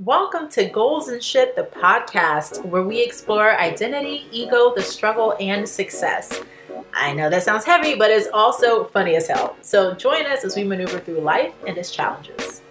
Welcome to Goals and Shit, the podcast where we explore identity, ego, the struggle, and success. I know that sounds heavy, but it's also funny as hell. So join us as we maneuver through life and its challenges.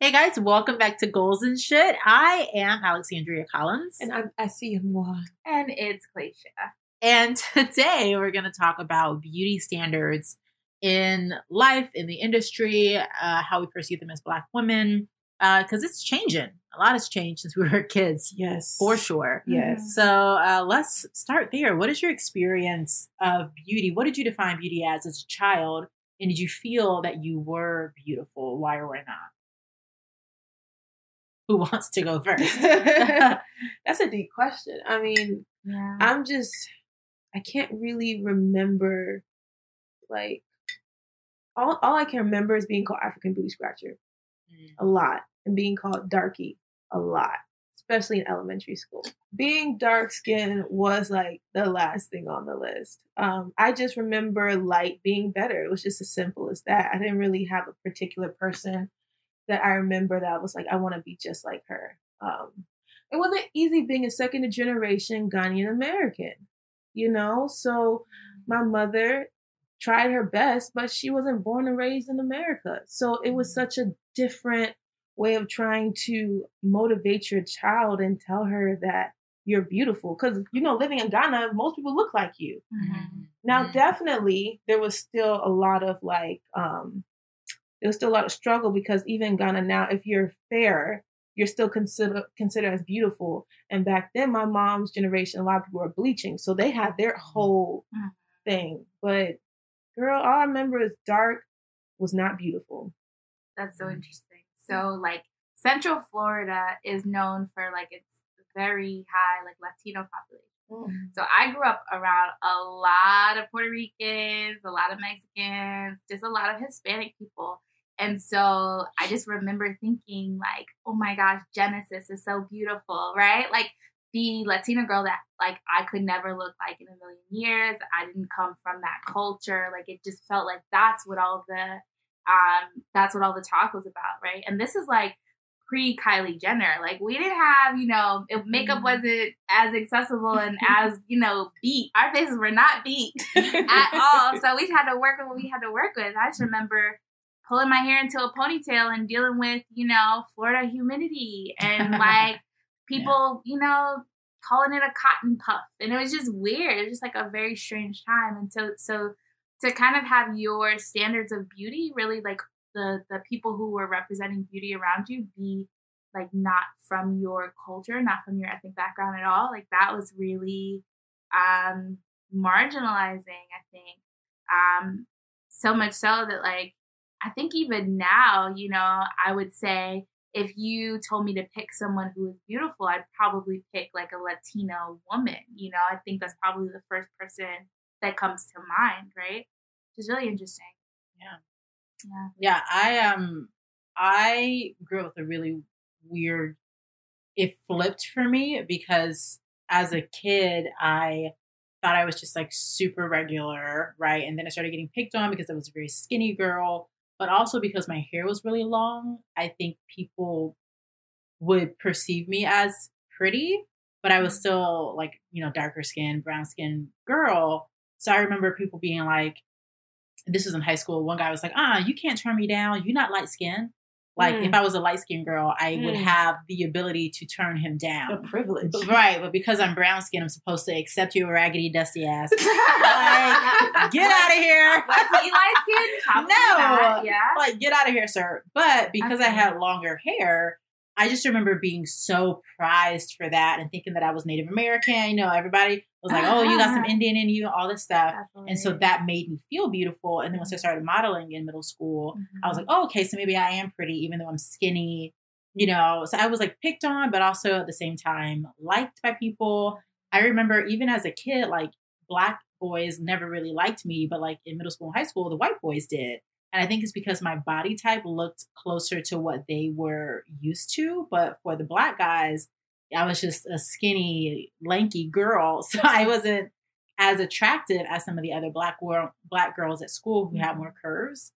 Hey guys, welcome back to Goals and Shit. I am Alexandria Collins. And I'm Essie Moi. And it's Glacia. And today we're going to talk about beauty standards in life, in the industry, uh, how we perceive them as Black women, because uh, it's changing. A lot has changed since we were kids. Yes. For sure. Yes. So uh, let's start there. What is your experience of beauty? What did you define beauty as as a child? And did you feel that you were beautiful? Why or why not? Who wants to go first? That's a deep question. I mean, Yeah. I'm just, I can't really remember, like, all, all I can remember is being called African Booty Scratcher a lot and being called Darky a lot, especially in elementary school. Being dark skinned was like the last thing on the list. Um, I just remember light being better. It was just as simple as that. I didn't really have a particular person that I remember that I was like, I want to be just like her. Um, it wasn't easy being a second generation Ghanaian American, you know? So my mother tried her best, but she wasn't born and raised in America. So it was such a different way of trying to motivate your child and tell her that you're beautiful. Because, you know, living in Ghana, most people look like you. Mhm. Now, Mhm. definitely, there was still a lot of like, um, there was still a lot of struggle because even in Ghana now, if you're fair, you're still considered considered as beautiful. And back then, my mom's generation, a lot of people were bleaching, so they had their mm-hmm. whole Mhm. thing. But girl, all I remember is dark was not beautiful. That's so mm-hmm. interesting. So, like, Central Florida is known for like its very high like Latino population. Mm-hmm. So I grew up around a lot of Puerto Ricans, a lot of Mexicans, just a lot of Hispanic people. And so I just remember thinking like, oh my gosh, Genesis is so beautiful, right? Like the Latina girl that like I could never look like in a million years. I didn't come from that culture. Like it just felt like that's what all the um that's what all the talk was about, right? And this is like pre Kylie Jenner. Like we didn't have, you know, if makeup Mhm. wasn't as accessible and as, you know, beat. Our faces were not beat at all. So we had to work with what we had to work with. I just remember pulling my hair into a ponytail and dealing with, you know, Florida humidity and like people, you know, calling it a cotton puff. And it was just weird. It was just like a very strange time. And so so to kind of have your standards of beauty really like the the people who were representing beauty around you be like not from your culture, not from your ethnic background at all. Like that was really um marginalizing, I think. Um so much so that like I think even now, you know, I would say if you told me to pick someone who was beautiful, I'd probably pick like a Latino woman. You know, I think that's probably the first person that comes to mind, right? Which is really interesting. Yeah. Yeah. Yeah, I um I grew up with a really weird it flipped for me because as a kid I thought I was just like super regular, right? And then I started getting picked on because I was a very skinny girl, but also because my hair was really long. I think people would perceive me as pretty, but I was still like, you know, darker skin, brown skin girl. So I remember people being like, this was in high school. One guy was like, ah, you can't turn me down. You're not light skinned. Like Mm. if I was a light skinned girl, I would Mm. have the ability to turn him The down. privilege. But- right, but because I'm brown skinned, I'm supposed to accept your raggedy, dusty ass. Like, get out of here. Was he light skinned? No. not, Yeah. Like, get out of here, sir. But because I Okay. had longer hair, I just remember being so prized for that and thinking that I was Native American. You know, everybody was like, oh, you got some Indian in you, all this stuff. And so that made me feel beautiful. And then once I mm-hmm. started modeling in middle school, I was mm-hmm. like, oh, okay, so maybe I am pretty, even though I'm skinny, you mm-hmm. know. So I was like picked on, but also at the same time liked by people. I remember even as a kid, like black boys never really liked me, but like in middle school and high school, the white boys did. And I think it's because my body type looked closer to what they were used to. But for the black guys, I was just a skinny, lanky girl. So I wasn't as attractive as some of the other black world, black girls at school who had mm-hmm. more curves.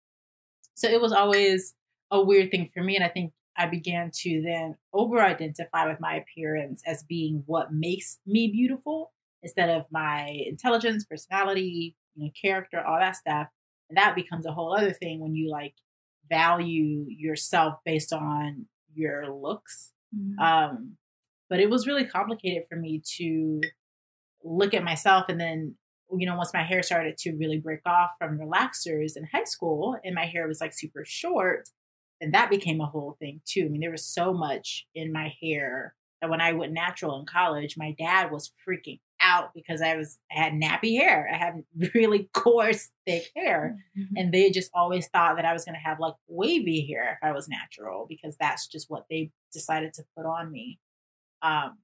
So it was always a weird thing for me. And I think I began to then over identify with my appearance as being what makes me beautiful instead of my intelligence, personality, you know, character, all that stuff. And that becomes a whole other thing when you like value yourself based on your looks. Mm-hmm. Um, but it was really complicated for me to look at myself and then you know once my hair started to really break off from relaxers in high school and my hair was like super short and that became a whole thing too i mean there was so much in my hair that when i went natural in college my dad was freaking out because i was i had nappy hair i had really coarse thick hair mm-hmm. and they just always thought that i was going to have like wavy hair if i was natural because that's just what they decided to put on me um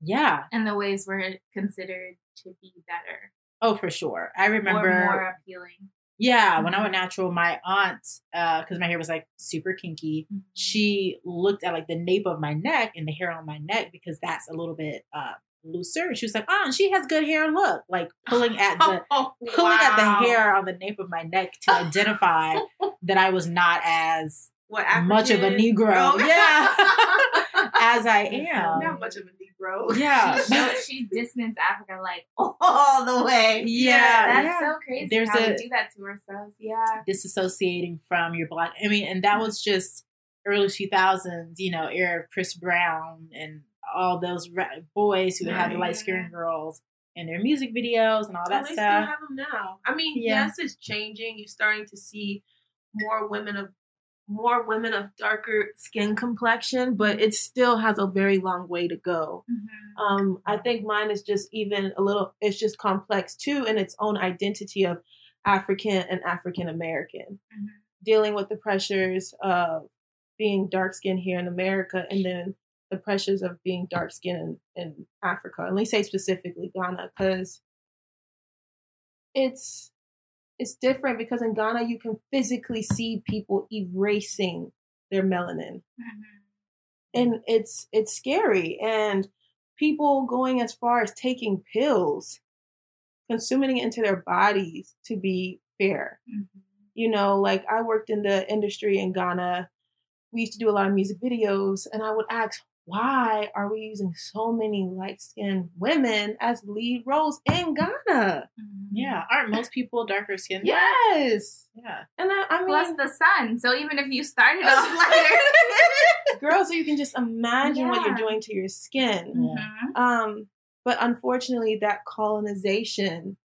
yeah. And the ways were considered to be better. Oh, for sure. I remember or more appealing. Yeah, mm-hmm. when I went natural, my aunt, because uh, my hair was like super kinky, mm-hmm. she looked at like the nape of my neck and the hair on my neck because that's a little bit uh, looser. And she was like, "Oh, she has good hair. Look, like pulling at the oh, pulling wow. at the hair on the nape of my neck to identify that I was not as what, much of a Negro. Oh. Yeah, as I am. Not much of a Negro. Yeah. she, she distanced Africa like all the way. Yeah. That's yeah. so crazy. There's how a, we do that to ourselves. Yeah. Disassociating from your black. I mean, and that was just early 2000s, you know, era of Chris Brown and all those boys who had the light skinned girls and their music videos and all that they stuff. Still have them now. I mean, yeah. yes, it's changing. You're starting to see more women of more women of darker skin complexion, but it still has a very long way to go. Mm-hmm. Um, I think mine is just even a little, it's just complex too in its own identity of African and African American, mm-hmm. dealing with the pressures of being dark skinned here in America and then the pressures of being dark skinned in, in Africa. And let me say specifically Ghana, because it's it's different because in Ghana you can physically see people erasing their melanin. Mm-hmm. And it's it's scary and people going as far as taking pills, consuming it into their bodies to be fair. Mm-hmm. You know, like I worked in the industry in Ghana. We used to do a lot of music videos and I would ask why are we using so many light skinned women as lead roles in Ghana? Mm-hmm. Yeah, aren't most people darker skinned? Yes. Yeah. And I, I mean, plus the sun. So even if you started off lighter, girl, so you can just imagine yeah. what you're doing to your skin. Mm-hmm. Um, but unfortunately, that colonization,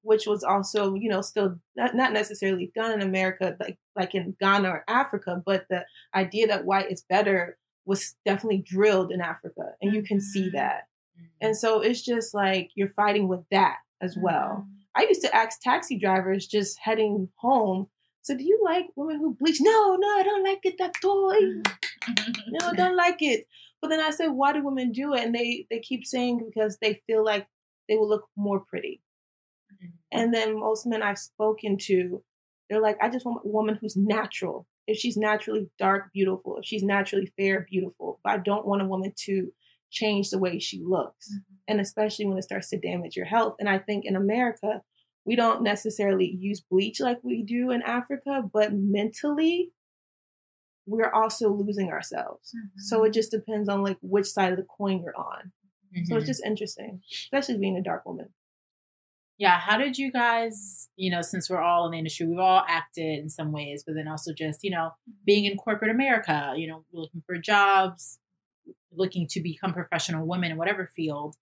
which was also, you know, still not, not necessarily done in America, like like in Ghana or Africa, but the idea that white is better was definitely drilled in Africa, and you can see mm-hmm. that. Mm-hmm. And so it's just like you're fighting with that as well. Mm-hmm. I used to ask taxi drivers just heading home. So, do you like women who bleach? No, no, I don't like it that toy. no, I don't like it. But then I said, why do women do it? And they they keep saying because they feel like they will look more pretty. And then most men I've spoken to, they're like, I just want a woman who's natural if she's naturally dark, beautiful, if she's naturally fair, beautiful. But I don't want a woman to change the way she looks. Mm-hmm. And especially when it starts to damage your health. And I think in America, we don't necessarily use bleach like we do in Africa, but mentally, we're also losing ourselves. Mm-hmm. So it just depends on like which side of the coin you're on. Mm-hmm. So it's mm-hmm. just interesting, especially being a dark woman yeah how did you guys you know since we're all in the industry we've all acted in some ways but then also just you know being in corporate america you know looking for jobs looking to become professional women in whatever field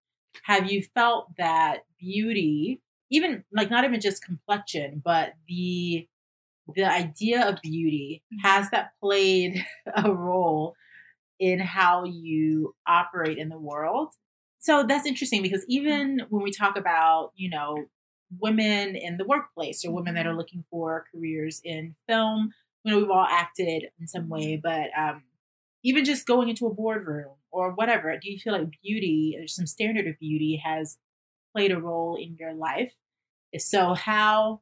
have you felt that beauty even like not even just complexion but the the idea of beauty mm-hmm. has that played a role in how you operate in the world so that's interesting because even when we talk about, you know, women in the workplace or women that are mm-hmm. looking for careers in film, you know, we've all acted in some way, but um, even just going into a boardroom or whatever, do you feel like beauty or some standard of beauty has played a role in your life? If so, how,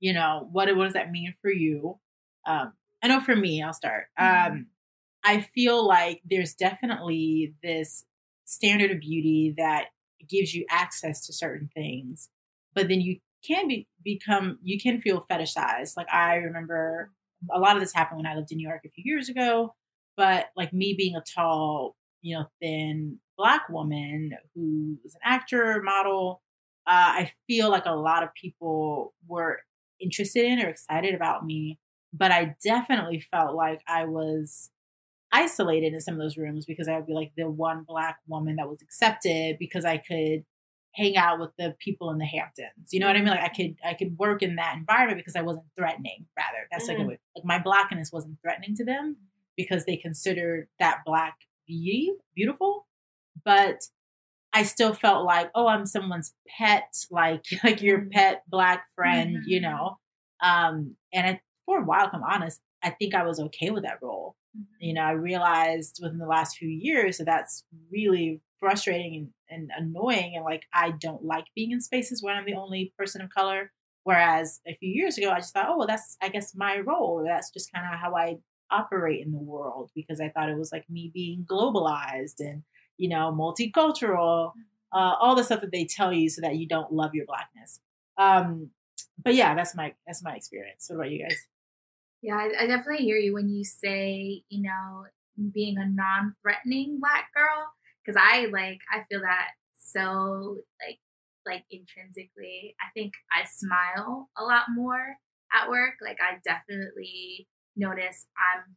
you know, what, what does that mean for you? Um, I know for me, I'll start. Mm-hmm. Um, I feel like there's definitely this standard of beauty that gives you access to certain things, but then you can be become you can feel fetishized. Like I remember a lot of this happened when I lived in New York a few years ago, but like me being a tall, you know, thin black woman who's an actor, model, uh, I feel like a lot of people were interested in or excited about me, but I definitely felt like I was isolated in some of those rooms because I would be like the one black woman that was accepted because I could hang out with the people in the Hamptons. You know what I mean? Like I could I could work in that environment because I wasn't threatening. Rather, that's mm. like like my blackness wasn't threatening to them because they considered that black beauty beautiful, but I still felt like oh I'm someone's pet, like like your mm. pet black friend, mm-hmm. you know. Um, and I, for a while, if I'm honest, I think I was okay with that role. You know, I realized within the last few years that that's really frustrating and, and annoying. And like, I don't like being in spaces where I'm the only person of color. Whereas a few years ago, I just thought, oh, well, that's, I guess, my role. That's just kind of how I operate in the world because I thought it was like me being globalized and, you know, multicultural, mm-hmm. uh, all the stuff that they tell you so that you don't love your blackness. Um, but yeah, that's my that's my experience. What about you guys? Yeah, I, I definitely hear you when you say, you know, being a non-threatening black girl because I like I feel that so like like intrinsically. I think I smile a lot more at work. Like I definitely notice I'm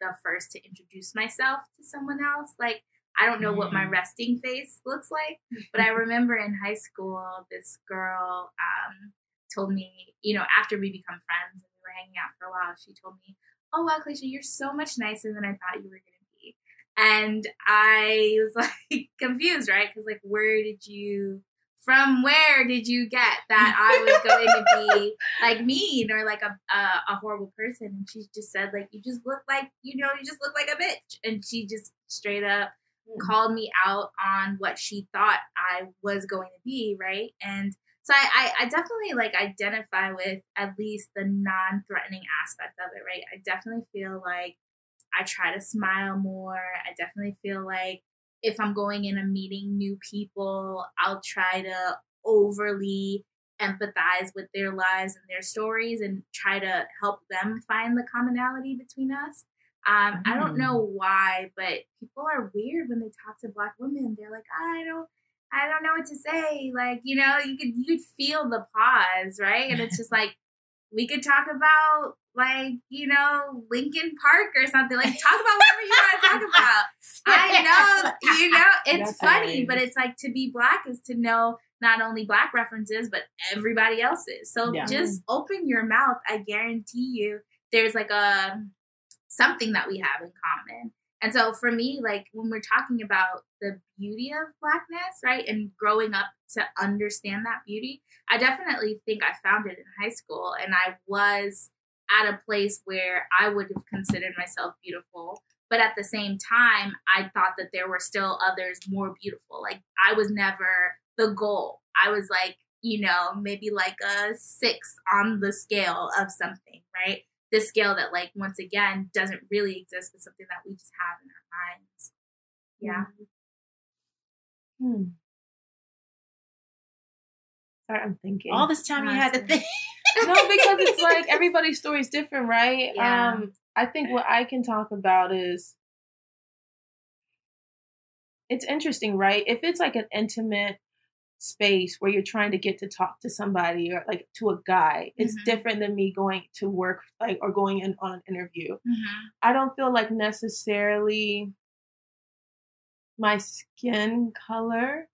the first to introduce myself to someone else. Like I don't know what my mm. resting face looks like, but I remember in high school this girl um, told me, you know, after we become friends and we were hanging out for a while, she told me, "Oh wow, Clayton, you're so much nicer than I thought you were gonna be." And I was like confused, right? Because like, where did you? From where did you get that I was going to be like mean or like a, a, a horrible person? And she just said like you just look like you know you just look like a bitch, and she just straight up mm. called me out on what she thought I was going to be, right? And so I, I, I definitely like identify with at least the non-threatening aspect of it, right? I definitely feel like I try to smile more. I definitely feel like if I'm going in and meeting new people, I'll try to overly empathize with their lives and their stories and try to help them find the commonality between us. Um, mm. I don't mm. know why, but people are weird when they talk to black women. They're like, I don't I don't know what to say. Like, you know, you could you could feel the pause, right? And it's just like we could talk about like, you know, Linkin Park or something. Like talk about whatever you want to talk about. I know, you know, it's That's funny, hilarious. but it's like to be black is to know not only black references, but everybody else's. So yeah. just open your mouth. I guarantee you there's like a something that we have in common. And so for me, like when we're talking about the beauty of blackness, right, and growing up to understand that beauty, I definitely think I found it in high school. And I was at a place where I would have considered myself beautiful. But at the same time, I thought that there were still others more beautiful. Like I was never the goal. I was like, you know, maybe like a six on the scale of something, right? This scale that like once again doesn't really exist but something that we just have in our minds. Yeah. Hmm. sorry i'm thinking. All this time you had to think. No because it's like everybody's story is different right? Yeah. um i think what i can talk about is it's interesting right? If it's like an intimate space where you're trying to get to talk to somebody or like to a guy it's mm-hmm. different than me going to work like or going in on an interview mm-hmm. i don't feel like necessarily my skin color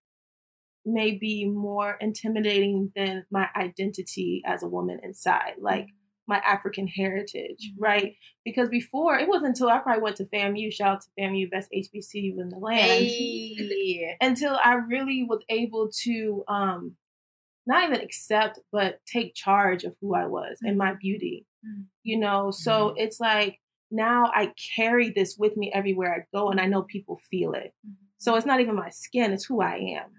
may be more intimidating than my identity as a woman inside like mm-hmm my African heritage, mm-hmm. right? Because before it wasn't until I probably went to FAMU, shout out to FAMU, best HBCU in the land, hey. until I really was able to um, not even accept, but take charge of who I was mm-hmm. and my beauty, mm-hmm. you know? So mm-hmm. it's like now I carry this with me everywhere I go and I know people feel it. Mm-hmm. So it's not even my skin, it's who I am.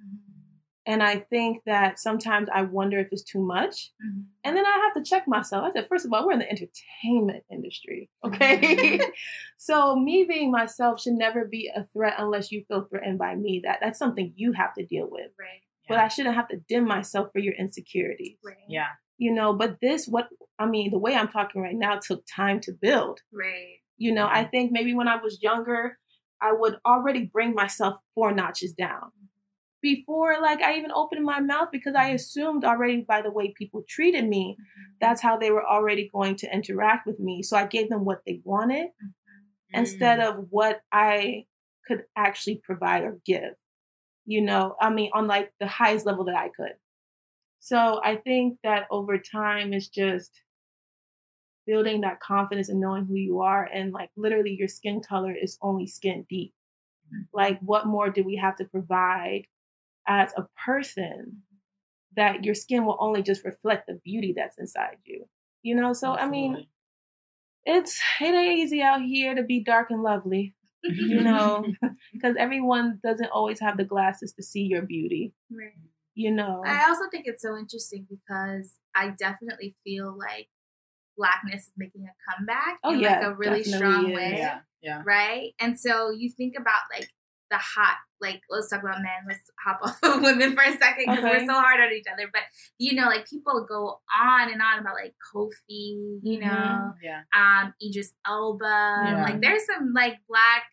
Mm-hmm. And I think that sometimes I wonder if it's too much. Mm-hmm. And then I have to check myself. I said, first of all, we're in the entertainment industry. Okay. Mm-hmm. so me being myself should never be a threat unless you feel threatened by me. That that's something you have to deal with. Right. But I shouldn't have to dim myself for your insecurities. Right. Yeah. You know, but this what I mean, the way I'm talking right now took time to build. Right. You know, I think maybe when I was younger, I would already bring myself four notches down before like I even opened my mouth because I assumed already by the way people treated me, mm-hmm. that's how they were already going to interact with me. So I gave them what they wanted mm-hmm. instead mm. of what I could actually provide or give. You know, I mean, on like the highest level that I could. So I think that over time it's just building that confidence and knowing who you are and like literally your skin color is only skin deep. Mm-hmm. Like what more do we have to provide as a person that your skin will only just reflect the beauty that's inside you. You know, so Absolutely. I mean, it's it ain't easy out here to be dark and lovely, you know, because everyone doesn't always have the glasses to see your beauty. Right. You know. I also think it's so interesting because I definitely feel like blackness is making a comeback oh, in yeah, like a really strong is. way. Yeah. Yeah. Right? And so you think about like the hot like let's talk about men let's hop off of women for a second because okay. we're so hard on each other but you know like people go on and on about like kofi you know mm-hmm. yeah um idris elba yeah. like there's some like black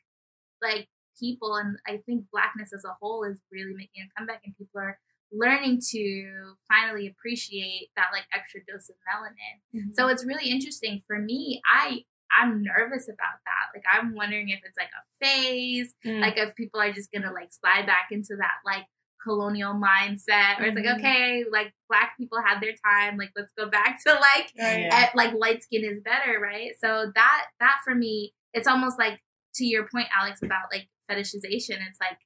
like people and i think blackness as a whole is really making a comeback and people are learning to finally appreciate that like extra dose of melanin mm-hmm. so it's really interesting for me i I'm nervous about that. Like I'm wondering if it's like a phase, mm. like if people are just gonna like slide back into that like colonial mindset, or it's mm-hmm. like okay, like black people had their time, like let's go back to like right, yeah. at, like light skin is better, right? So that that for me, it's almost like to your point, Alex, about like fetishization. It's like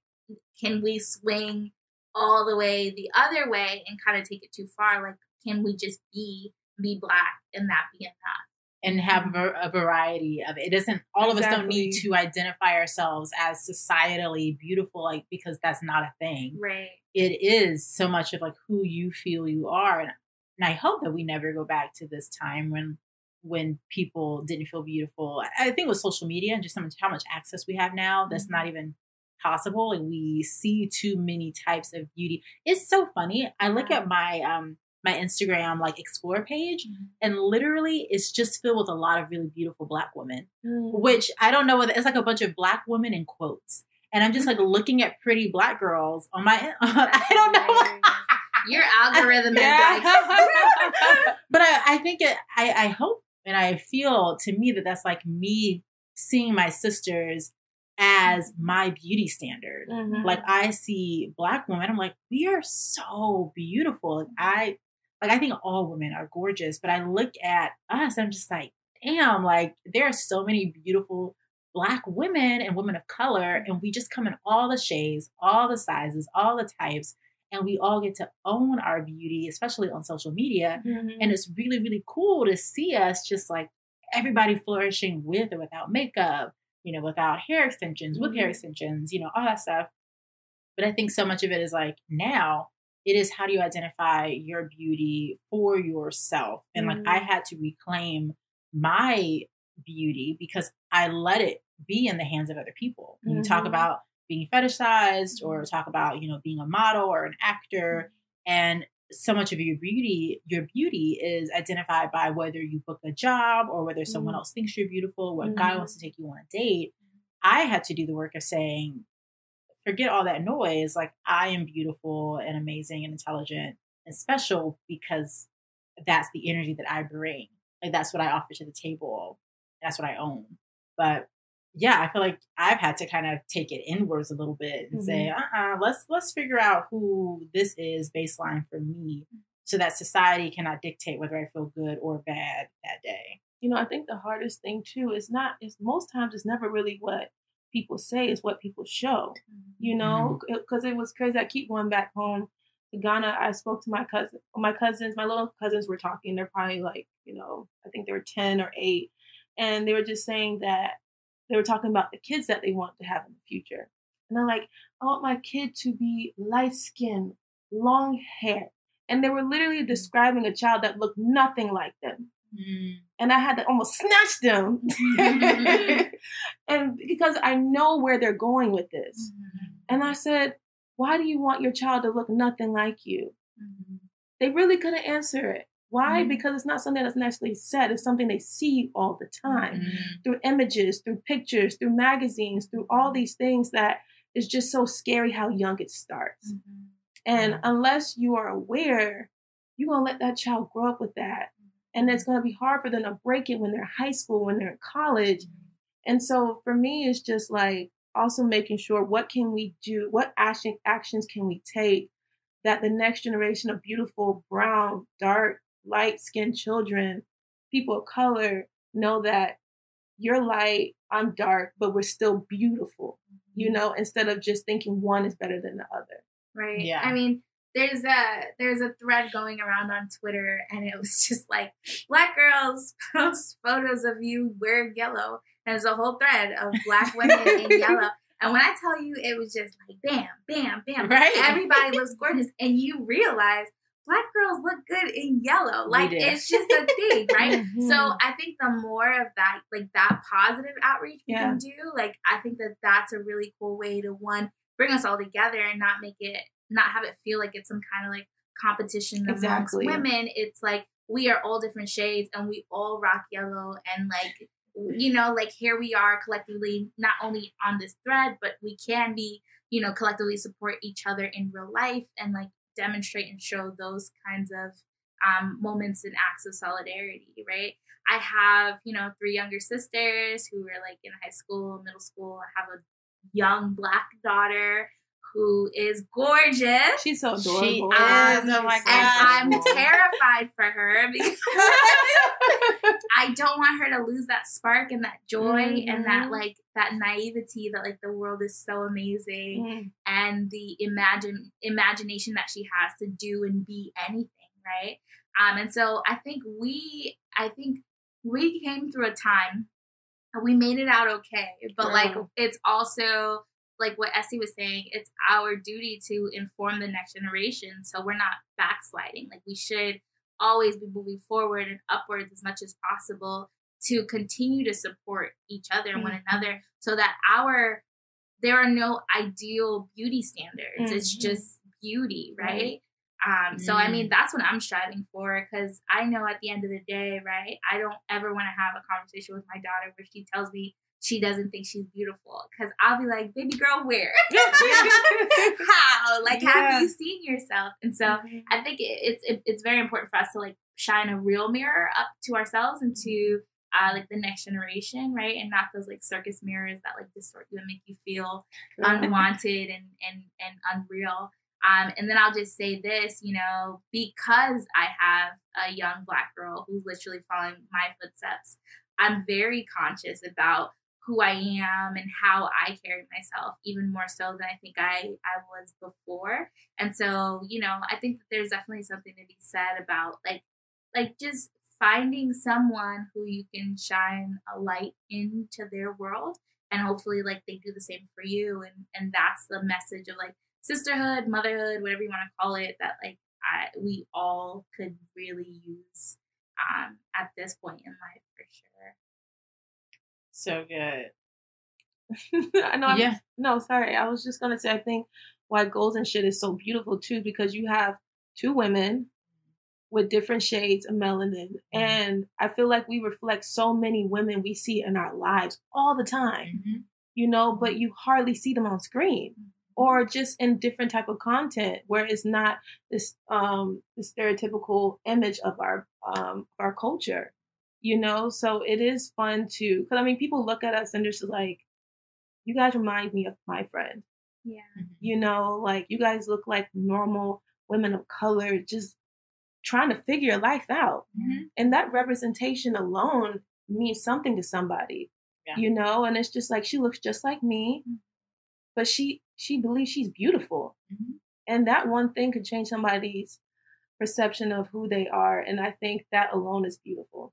can we swing all the way the other way and kind of take it too far? Like can we just be be black and that be enough? And have a variety of it. It doesn't all exactly. of us don't need to identify ourselves as societally beautiful like because that's not a thing. Right. It is so much of like who you feel you are and and I hope that we never go back to this time when when people didn't feel beautiful. I think with social media and just how much access we have now, that's mm-hmm. not even possible and we see too many types of beauty. It's so funny. I look at my um my Instagram like explore page, mm-hmm. and literally it's just filled with a lot of really beautiful black women, mm-hmm. which I don't know whether it's like a bunch of black women in quotes. And I'm just like looking at pretty black girls on my. I don't know. Your algorithm yeah. is like. but I, I think it. I, I hope and I feel to me that that's like me seeing my sisters as my beauty standard. Mm-hmm. Like I see black women, I'm like, we are so beautiful. Like I like I think all women are gorgeous, but I look at us, I'm just like, damn, like there are so many beautiful black women and women of color, and we just come in all the shades, all the sizes, all the types, and we all get to own our beauty, especially on social media. Mm-hmm. And it's really, really cool to see us just like everybody flourishing with or without makeup, you know, without hair extensions, with mm-hmm. hair extensions, you know, all that stuff. But I think so much of it is like now it is how do you identify your beauty for yourself and mm-hmm. like i mm. had to reclaim my beauty because i let it be in the hands of other people when mm-hmm. you talk mm-hmm. about being fetishized or mm-hmm. talk about you know being a model or an actor mm-hmm. and so much of your beauty your beauty is identified by whether you book a job or whether someone else thinks you're beautiful what guy wants to take you on a date i had to do the work of saying forget all that noise. Like I am beautiful and amazing and intelligent and special because that's the energy that I bring. Like that's what I offer to the table. That's what I own. But yeah, I feel like I've had to kind of take it inwards a little bit and mm-hmm. say, uh-uh, let's let's figure out who this is baseline for me so that society cannot dictate whether I feel good or bad that day. You know, I think the hardest thing too is not is most times it's never really what people say is what people show, you mm-hmm. know, because mm-hmm. it was crazy. I keep going back home to Ghana. I spoke to my cousin, my cousins, my little cousins were talking. They're probably like, you know, I think they were 10 or 8. And they were just saying that they were talking about the kids that they want to have in the future. And I'm like, I want my kid to be light skinned, long hair. And they were literally describing a child that looked nothing like them. Mm. And I had to almost snatch them. and because I know where they're going with this. Mm-hmm. And I said, Why do you want your child to look nothing like you? Mm-hmm. They really couldn't answer it. Why? Mm-hmm. Because it's not something that's naturally said. It's something they see all the time mm-hmm. through images, through pictures, through magazines, through all these things that is just so scary how young it starts. Mm-hmm. And unless you are aware, you're going to let that child grow up with that. And it's going to be hard for them to break it when they're high school, when they're in college. And so for me, it's just like also making sure what can we do? What action, actions can we take that the next generation of beautiful, brown, dark, light skinned children, people of color, know that you're light, I'm dark, but we're still beautiful, you mm-hmm. know, instead of just thinking one is better than the other right? Yeah. I mean, there's a there's a thread going around on Twitter, and it was just like black girls post photos of you wearing yellow. And there's a whole thread of black women in yellow. And when I tell you, it was just like bam, bam, bam. Right. Everybody looks gorgeous, and you realize black girls look good in yellow. Like it's just a thing, right? mm-hmm. So I think the more of that, like that positive outreach we yeah. can do, like I think that that's a really cool way to one bring us all together and not make it not have it feel like it's some kind of like competition exactly. amongst women. It's like we are all different shades and we all rock yellow and like you know like here we are collectively not only on this thread but we can be you know collectively support each other in real life and like demonstrate and show those kinds of um, moments and acts of solidarity right i have you know three younger sisters who are like in high school middle school i have a young black daughter who is gorgeous. She's so adorable. She is. oh my god! And I'm terrified for her because I don't want her to lose that spark and that joy mm-hmm. and that mm-hmm. like that naivety that like the world is so amazing mm. and the imagine imagination that she has to do and be anything, right? Um, and so I think we, I think we came through a time we made it out okay. But like it's also like what Essie was saying, it's our duty to inform the next generation so we're not backsliding. Like we should always be moving forward and upwards as much as possible to continue to support each other and mm-hmm. one another so that our there are no ideal beauty standards. Mm-hmm. It's just beauty, right? right. Um, so I mean, mm. that's what I'm striving for because I know at the end of the day, right? I don't ever want to have a conversation with my daughter where she tells me she doesn't think she's beautiful because I'll be like, baby girl, where? how? Like, yeah. have you seen yourself? And so mm-hmm. I think it, it's it, it's very important for us to like shine a real mirror up to ourselves and to uh, like the next generation, right? And not those like circus mirrors that like distort you and make you feel unwanted and and and unreal. Um, and then I'll just say this, you know, because I have a young black girl who's literally following my footsteps, I'm very conscious about who I am and how I carry myself, even more so than I think I, I was before. And so, you know, I think that there's definitely something to be said about like like just finding someone who you can shine a light into their world and hopefully like they do the same for you and and that's the message of like sisterhood, motherhood, whatever you want to call it, that like I, we all could really use um, at this point in life for sure. So good. I know. Yeah. I'm, no, sorry. I was just gonna say. I think why goals and shit is so beautiful too because you have two women with different shades of melanin, mm-hmm. and I feel like we reflect so many women we see in our lives all the time. Mm-hmm. You know, but you hardly see them on screen. Mm-hmm or just in different type of content where it's not this um the stereotypical image of our um our culture you know so it is fun to because i mean people look at us and they're just like you guys remind me of my friend yeah mm-hmm. you know like you guys look like normal women of color just trying to figure your life out mm-hmm. and that representation alone means something to somebody yeah. you know and it's just like she looks just like me mm-hmm. but she she believes she's beautiful. Mm-hmm. And that one thing could change somebody's perception of who they are. And I think that alone is beautiful.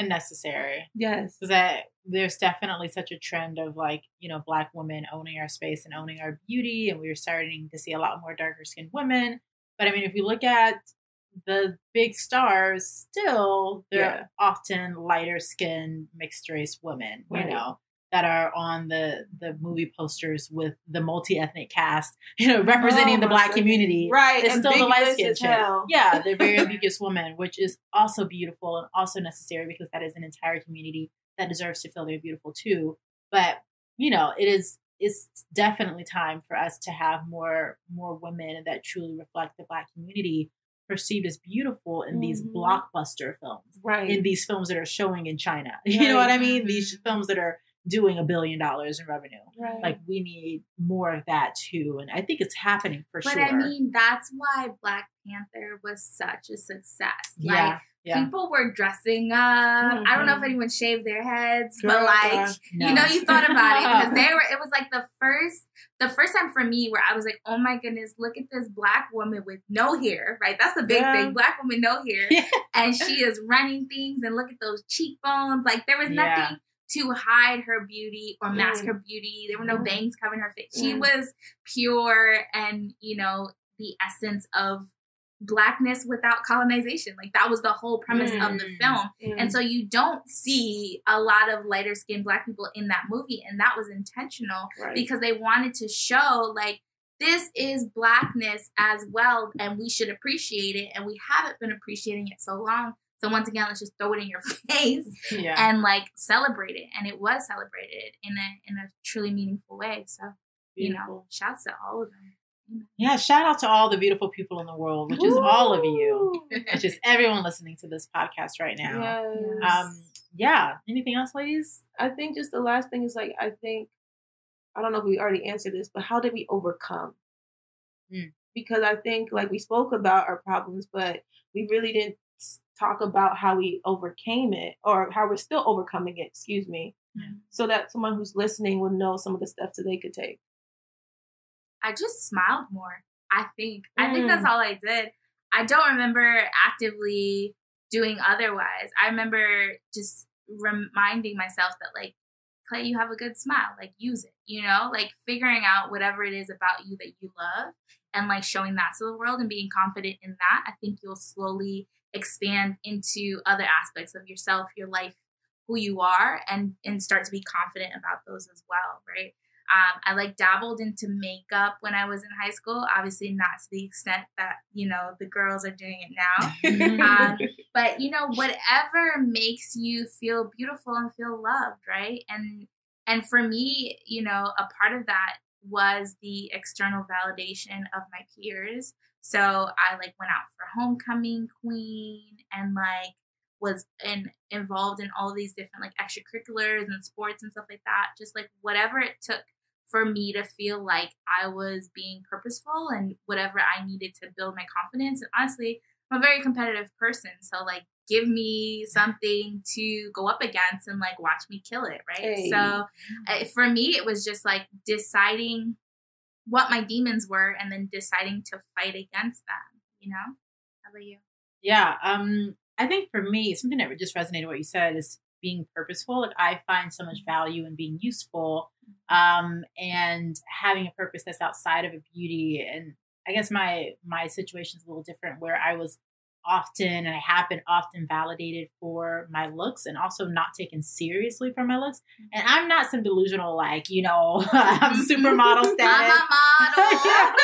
And necessary. Yes. That there's definitely such a trend of like, you know, black women owning our space and owning our beauty. And we are starting to see a lot more darker skinned women. But I mean, if you look at the big stars, still they're Yeah. often lighter skinned mixed race women, Right. you know, that are on the the movie posters with the multi ethnic cast, you know, representing Oh the black goodness. community. Right. It's still the light skinned chick. Yeah, they're very ambiguous woman, which is also beautiful and also necessary because that is an entire community that deserves to feel they're beautiful too. But you know, it is it's definitely time for us to have more more women that truly reflect the black community perceived as beautiful in these Mhm. blockbuster films Right. in these films that are showing in China. You know what I mean? These films that are doing a billion dollars in revenue. right. Like we need more of that too, and I think it's happening for But sure. But I mean, that's why Black Panther was such a success. Like yeah, yeah. people were dressing up. I don't know if Mhm. anyone shaved their heads, Girl, but like girl. you know, you thought about it because they were. It was like the first, the first time for me where I was like, oh my goodness, look at this black woman with no hair. Right, that's a big Yeah. thing. Black woman no hair, Yeah. and she is running things. And look at those cheekbones. Like there was Yeah. nothing to hide her beauty or mask Mm. her beauty. There were no Mm. bangs covering her face. She Mm. was pure and you know the essence of blackness without colonization. Like that was the whole premise of the Mm. film. Mm. And so you don't see a lot of lighter skinned black people in that movie. And that was intentional right. because they wanted to show like this is blackness as well and we should appreciate it. And we haven't been appreciating it so long. So once again, let's just throw it in your face yeah. and like celebrate it. And it was celebrated in a in a truly meaningful way. So, you know, Beautiful. shouts to all of them. Yeah, shout out to all the beautiful people in the world, which is all of you, Woo! which is everyone listening to this podcast right now. Yes. Um, yeah. Anything else, ladies? I think just the last thing is like I think I don't know if we already answered this, but how did we overcome? Mm. Because I think like we spoke about our problems, but we really didn't s- talk about how we overcame it or how we're still overcoming it. Excuse me, Mm. so that someone who's listening would know some of the steps that they could take. I just smiled more. I think. I think that's Mm. all I did. I don't remember actively doing otherwise. I remember just reminding myself that like Clay, you have a good smile. Like use it, you know? Like figuring out whatever it is about you that you love and like showing that to the world and being confident in that. I think you'll slowly expand into other aspects of yourself, your life, who you are and and start to be confident about those as well, right? Um, I like dabbled into makeup when I was in high school. Obviously, not to the extent that you know the girls are doing it now. um, but you know, whatever makes you feel beautiful and feel loved, right? And and for me, you know, a part of that was the external validation of my peers. So I like went out for homecoming queen and like was in, involved in all these different like extracurriculars and sports and stuff like that. Just like whatever it took for me to feel like I was being purposeful and whatever I needed to build my confidence. And honestly, I'm a very competitive person. So like give me something to go up against and like watch me kill it, right? Hey. So uh, for me it was just like deciding what my demons were and then deciding to fight against them, you know? How about you? Yeah. Um, I think for me, something that just resonated with what you said is being purposeful. Like I find so much value in being useful, um, and having a purpose that's outside of a beauty. And I guess my my situation is a little different, where I was often and I have been often validated for my looks and also not taken seriously for my looks. Mm-hmm. And I'm not some delusional like you know I'm mm-hmm. supermodel status. I'm a model.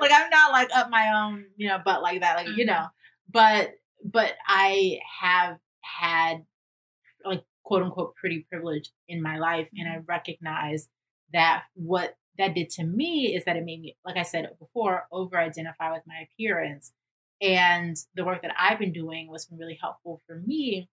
like I'm not like up my own, you know, butt like that, like you Mhm. know. But but I have had like quote unquote pretty privilege in my life, and I mm-hmm. recognize that what that did to me is that it made me, like I said before, over identify with my appearance. And the work that I've been doing was really helpful for me.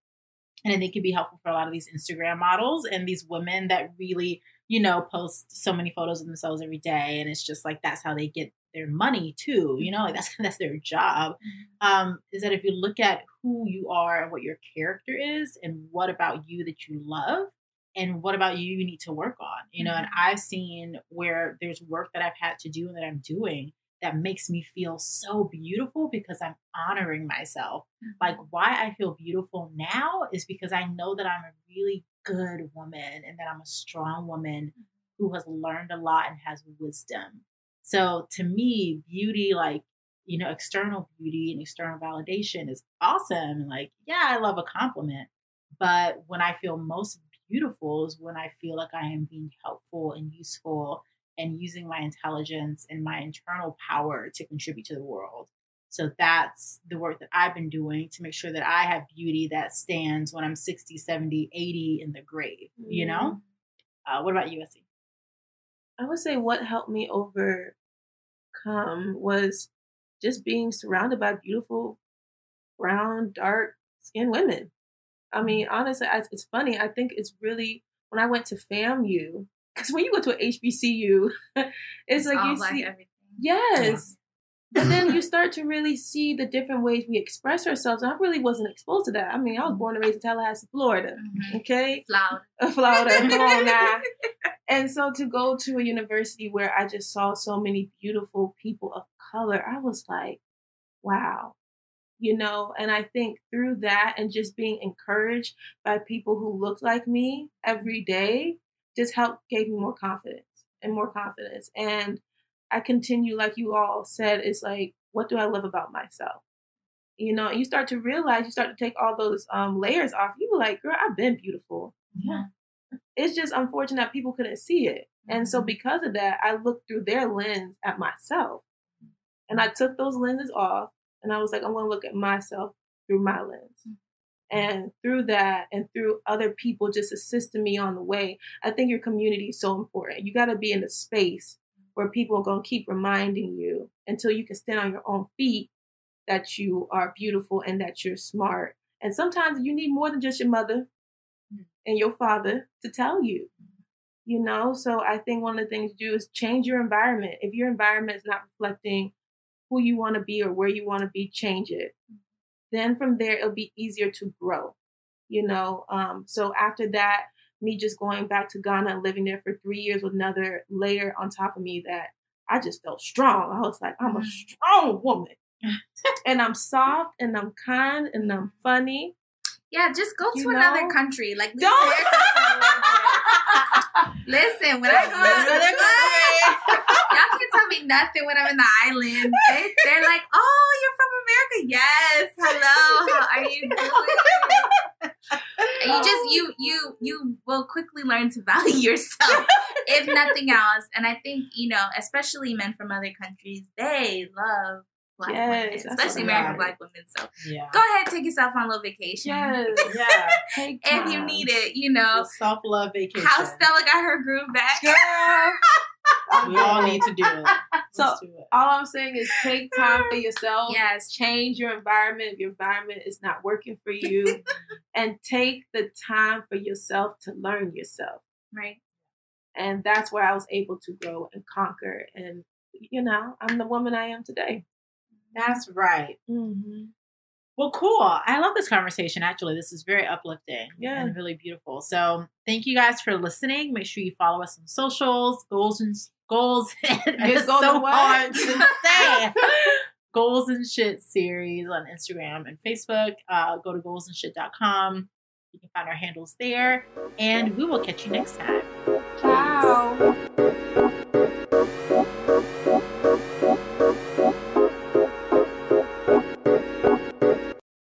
And I think it could be helpful for a lot of these Instagram models and these women that really, you know, post so many photos of themselves every day. And it's just like that's how they get their money too, you know, like that's that's their job. Um, is that if you look at who you are and what your character is and what about you that you love and what about you you need to work on, you know, and I've seen where there's work that I've had to do and that I'm doing that makes me feel so beautiful because I'm honoring myself. Mm-hmm. Like, why I feel beautiful now is because I know that I'm a really good woman and that I'm a strong woman who has learned a lot and has wisdom. So, to me, beauty, like, you know, external beauty and external validation is awesome. Like, yeah, I love a compliment. But when I feel most beautiful is when I feel like I am being helpful and useful and using my intelligence and my internal power to contribute to the world. So that's the work that I've been doing to make sure that I have beauty that stands when I'm 60, 70, 80 in the grave, you know? Uh, what about you, Essie? I would say what helped me overcome was just being surrounded by beautiful brown, dark skinned women. I mean, honestly, it's funny. I think it's really when I went to FAMU, because when you go to an HBCU, it's, It's like all you black see, everything. yes, but then you start to really see the different ways we express ourselves. And I really wasn't exposed to that. I mean, I was born and raised in Tallahassee, Florida. Mhm. Okay, Loud. Florida, come on now. And so to go to a university where I just saw so many beautiful people of color, I was like, wow. You know, and I think through that and just being encouraged by people who looked like me every day just helped gave me more confidence and more confidence. And I continue, like you all said, it's like, what do I love about myself? You know, and you start to realize, you start to take all those um, layers off. You were like, girl, I've been beautiful Yeah. it's just unfortunate that people couldn't see it. And so because of that, I looked through their lens at myself. And I took those lenses off and I was like, I'm going to look at myself through my lens. Mm. And through that and through other people just assisting me on the way, I think your community is so important. You got to be in a space where people are going to keep reminding you until you can stand on your own feet that you are beautiful and that you're smart. And sometimes you need more than just your mother mm. and your father to tell you. Mm-hmm. You know, so I think one of the things to do is change your environment. If your environment is not reflecting who you want to be or where you want to be, change it. Then from there, it'll be easier to grow. You know, um, so after that, me just going back to Ghana and living there for three years with another layer on top of me that I just felt strong. I was like, I'm a strong woman. and I'm soft and I'm kind and I'm funny. Yeah, just go to You another country. Like, Don't- America for a little bit. Listen, when I go Another y'all can't tell me nothing when I'm in the island. They, they're like, "Oh, you're from America? Yes. Hello. How are you doing?" You just you you you will quickly learn to value yourself, if nothing else. And I think you know, especially men from other countries, they love black Yes, women, especially American I'm- black women. So Yeah. go ahead, take yourself on a little vacation. Yes. Yeah. Take If you need it, you know. Self love vacation. How Stella got her groove back. Girl. we all need to do it. So- do it. All I'm saying is take time for yourself. Yes. Change your environment if your environment is not working for you. and take the time for yourself to learn yourself. Right. And that's where I was able to grow and conquer. And, you know, I'm the woman I am today. That's right. Mm-hmm. Well, cool. I love this conversation. Actually, this is very uplifting Yeah. and really beautiful. So, thank you guys for listening. Make sure you follow us on socials, goals and goals. it's goals so and what? hard to say. goals and shit series on Instagram and Facebook. Uh, go to goalsandshit.com. You can find our handles there, and we will catch you next time. Ciao.